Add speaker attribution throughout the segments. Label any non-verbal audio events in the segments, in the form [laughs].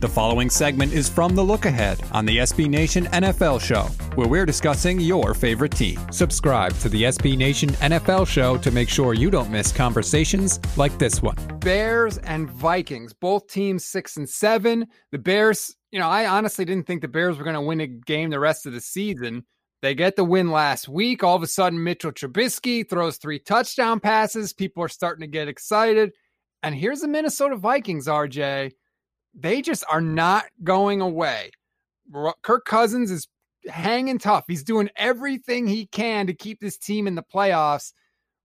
Speaker 1: The following segment is from The Look Ahead on the SB Nation NFL Show, where we're discussing your favorite team. Subscribe to the SB Nation NFL Show to make sure you don't miss conversations like this one.
Speaker 2: Bears and Vikings, both teams six and seven. The Bears, you know, I honestly didn't think the Bears were going to win a game the rest of the season. They get the win last week. All of a sudden, Mitchell Trubisky throws three touchdown passes. People are starting to get excited. And here's the Minnesota Vikings, RJ they just are not going away. Kirk Cousins is hanging tough. He's doing everything he can to keep this team in the playoffs.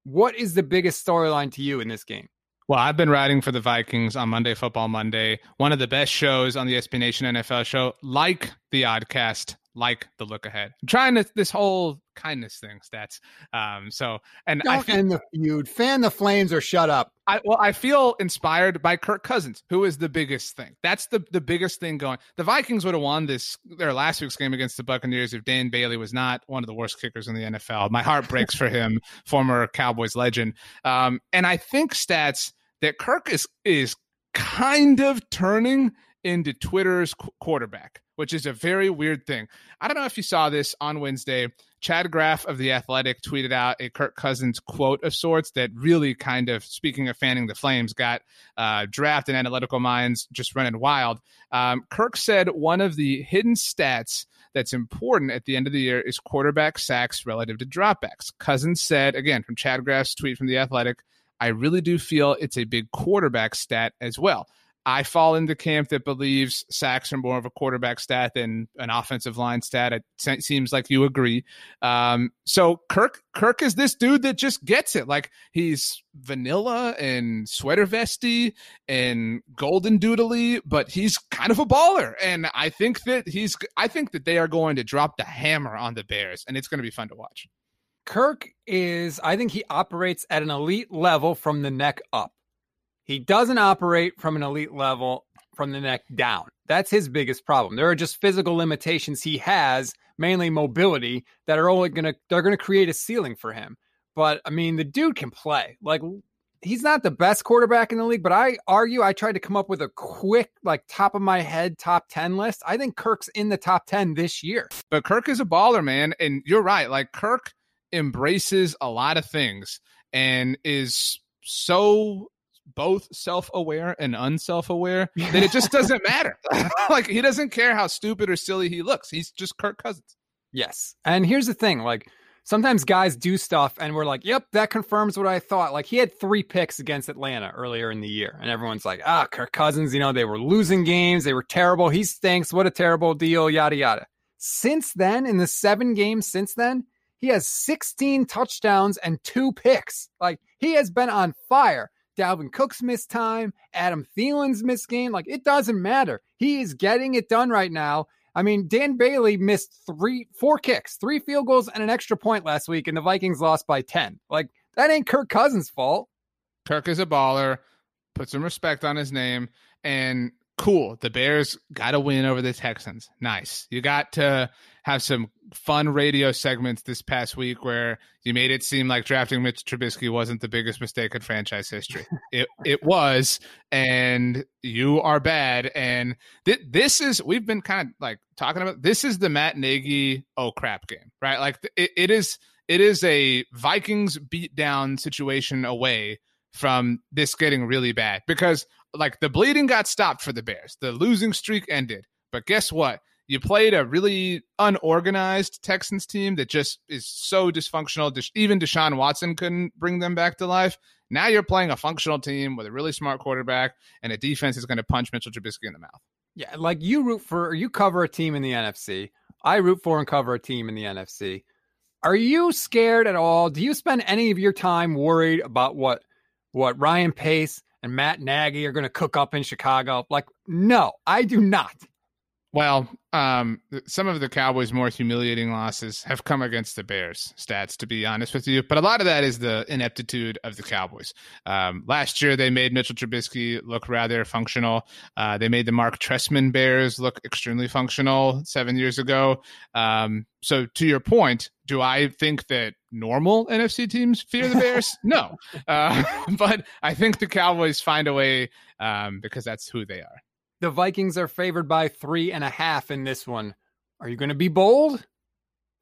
Speaker 2: What is the biggest storyline to you in this game?
Speaker 3: Well, I've been writing for the Vikings on Monday Football Monday, one of the best shows on the SB Nation NFL show, like the Oddcast, like the look ahead. I'm trying to this whole kindness thing, stats. Um, so and
Speaker 2: Don't
Speaker 3: I feel,
Speaker 2: end the feud, fan the flames, or shut up.
Speaker 3: I well, I feel inspired by Kirk Cousins, who is the biggest thing. That's the the biggest thing going. The Vikings would have won this their last week's game against the Buccaneers if Dan Bailey was not one of the worst kickers in the NFL. My heart breaks for him, [laughs] former Cowboys legend. Um, and I think stats that Kirk is is kind of turning into Twitter's qu- quarterback which is a very weird thing. I don't know if you saw this on Wednesday. Chad Graff of The Athletic tweeted out a Kirk Cousins quote of sorts that really kind of, speaking of fanning the flames, got uh, draft and analytical minds just running wild. Um, Kirk said one of the hidden stats that's important at the end of the year is quarterback sacks relative to dropbacks. Cousins said, again, from Chad Graff's tweet from The Athletic, I really do feel it's a big quarterback stat as well. I fall in the camp that believes sacks are more of a quarterback stat than an offensive line stat. It seems like you agree. Um, so Kirk, Kirk is this dude that just gets it. Like he's vanilla and sweater vesty and golden doodly, but he's kind of a baller. And I think that he's, I think that they are going to drop the hammer on the Bears, and it's going to be fun to watch.
Speaker 2: Kirk is, I think he operates at an elite level from the neck up. He doesn't operate from an elite level from the neck down. That's his biggest problem. There are just physical limitations he has, mainly mobility, that are only going to they're going to create a ceiling for him. But I mean, the dude can play. Like he's not the best quarterback in the league, but I argue I tried to come up with a quick like top of my head top 10 list. I think Kirk's in the top 10 this year.
Speaker 3: But Kirk is a baller, man, and you're right. Like Kirk embraces a lot of things and is so both self-aware and unself-aware [laughs] that it just doesn't matter. [laughs] like he doesn't care how stupid or silly he looks. He's just Kirk Cousins.
Speaker 2: Yes. And here's the thing, like sometimes guys do stuff and we're like, "Yep, that confirms what I thought." Like he had 3 picks against Atlanta earlier in the year and everyone's like, "Ah, Kirk Cousins, you know, they were losing games, they were terrible. He stinks. What a terrible deal, yada yada." Since then, in the 7 games since then, he has 16 touchdowns and 2 picks. Like he has been on fire. Dalvin Cook's missed time, Adam Thielen's missed game. Like it doesn't matter. He is getting it done right now. I mean, Dan Bailey missed three, four kicks, three field goals, and an extra point last week, and the Vikings lost by 10. Like that ain't Kirk Cousins' fault.
Speaker 3: Kirk is a baller. Put some respect on his name. And cool. The Bears got a win over the Texans. Nice. You got to have some fun radio segments this past week where you made it seem like drafting Mitch Trubisky wasn't the biggest mistake in franchise history. [laughs] it it was, and you are bad. And th- this is we've been kind of like talking about. This is the Matt Nagy oh crap game, right? Like it, it is it is a Vikings beat down situation away from this getting really bad because like the bleeding got stopped for the Bears. The losing streak ended. But guess what? You played a really unorganized Texans team that just is so dysfunctional. Even Deshaun Watson couldn't bring them back to life. Now you're playing a functional team with a really smart quarterback and a defense is going to punch Mitchell Trubisky in the mouth.
Speaker 2: Yeah, like you root for, you cover a team in the NFC. I root for and cover a team in the NFC. Are you scared at all? Do you spend any of your time worried about what what Ryan Pace and Matt Nagy are going to cook up in Chicago? Like, no, I do not.
Speaker 3: Well, um, some of the Cowboys' more humiliating losses have come against the Bears stats, to be honest with you. But a lot of that is the ineptitude of the Cowboys. Um, last year, they made Mitchell Trubisky look rather functional. Uh, they made the Mark Trestman Bears look extremely functional seven years ago. Um, so, to your point, do I think that normal NFC teams fear the Bears? [laughs] no. Uh, [laughs] but I think the Cowboys find a way um, because that's who they are.
Speaker 2: The Vikings are favored by three and a half in this one. Are you going to be bold?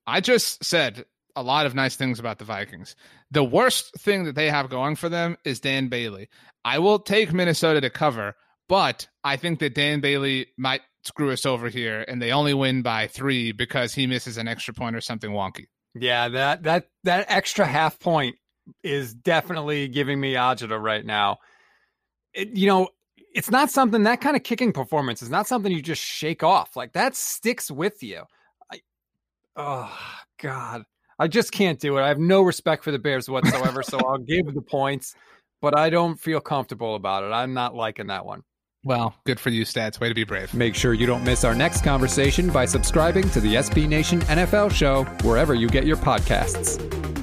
Speaker 3: I just said a lot of nice things about the Vikings. The worst thing that they have going for them is Dan Bailey. I will take Minnesota to cover, but I think that Dan Bailey might screw us over here and they only win by 3 because he misses an extra point or something wonky.
Speaker 2: Yeah, that that that extra half point is definitely giving me agita right now. It, you know, it's not something that kind of kicking performance is not something you just shake off. Like that sticks with you. I, oh God, I just can't do it. I have no respect for the Bears whatsoever. so I'll [laughs] give the points, but I don't feel comfortable about it. I'm not liking that one.
Speaker 3: Well, good for you, Stats. Way to be brave.
Speaker 1: Make sure you don't miss our next conversation by subscribing to the SB Nation NFL show wherever you get your podcasts.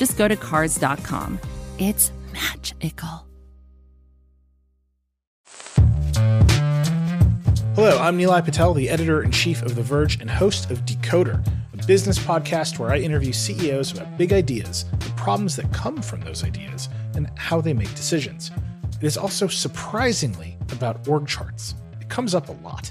Speaker 4: just go to cars.com. It's magical.
Speaker 5: Hello, I'm Nilay Patel, the editor in chief of The Verge and host of Decoder, a business podcast where I interview CEOs about big ideas, the problems that come from those ideas, and how they make decisions. It is also surprisingly about org charts. It comes up a lot.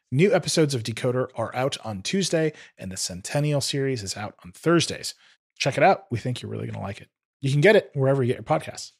Speaker 5: New episodes of Decoder are out on Tuesday, and the Centennial series is out on Thursdays. Check it out. We think you're really going to like it. You can get it wherever you get your podcasts.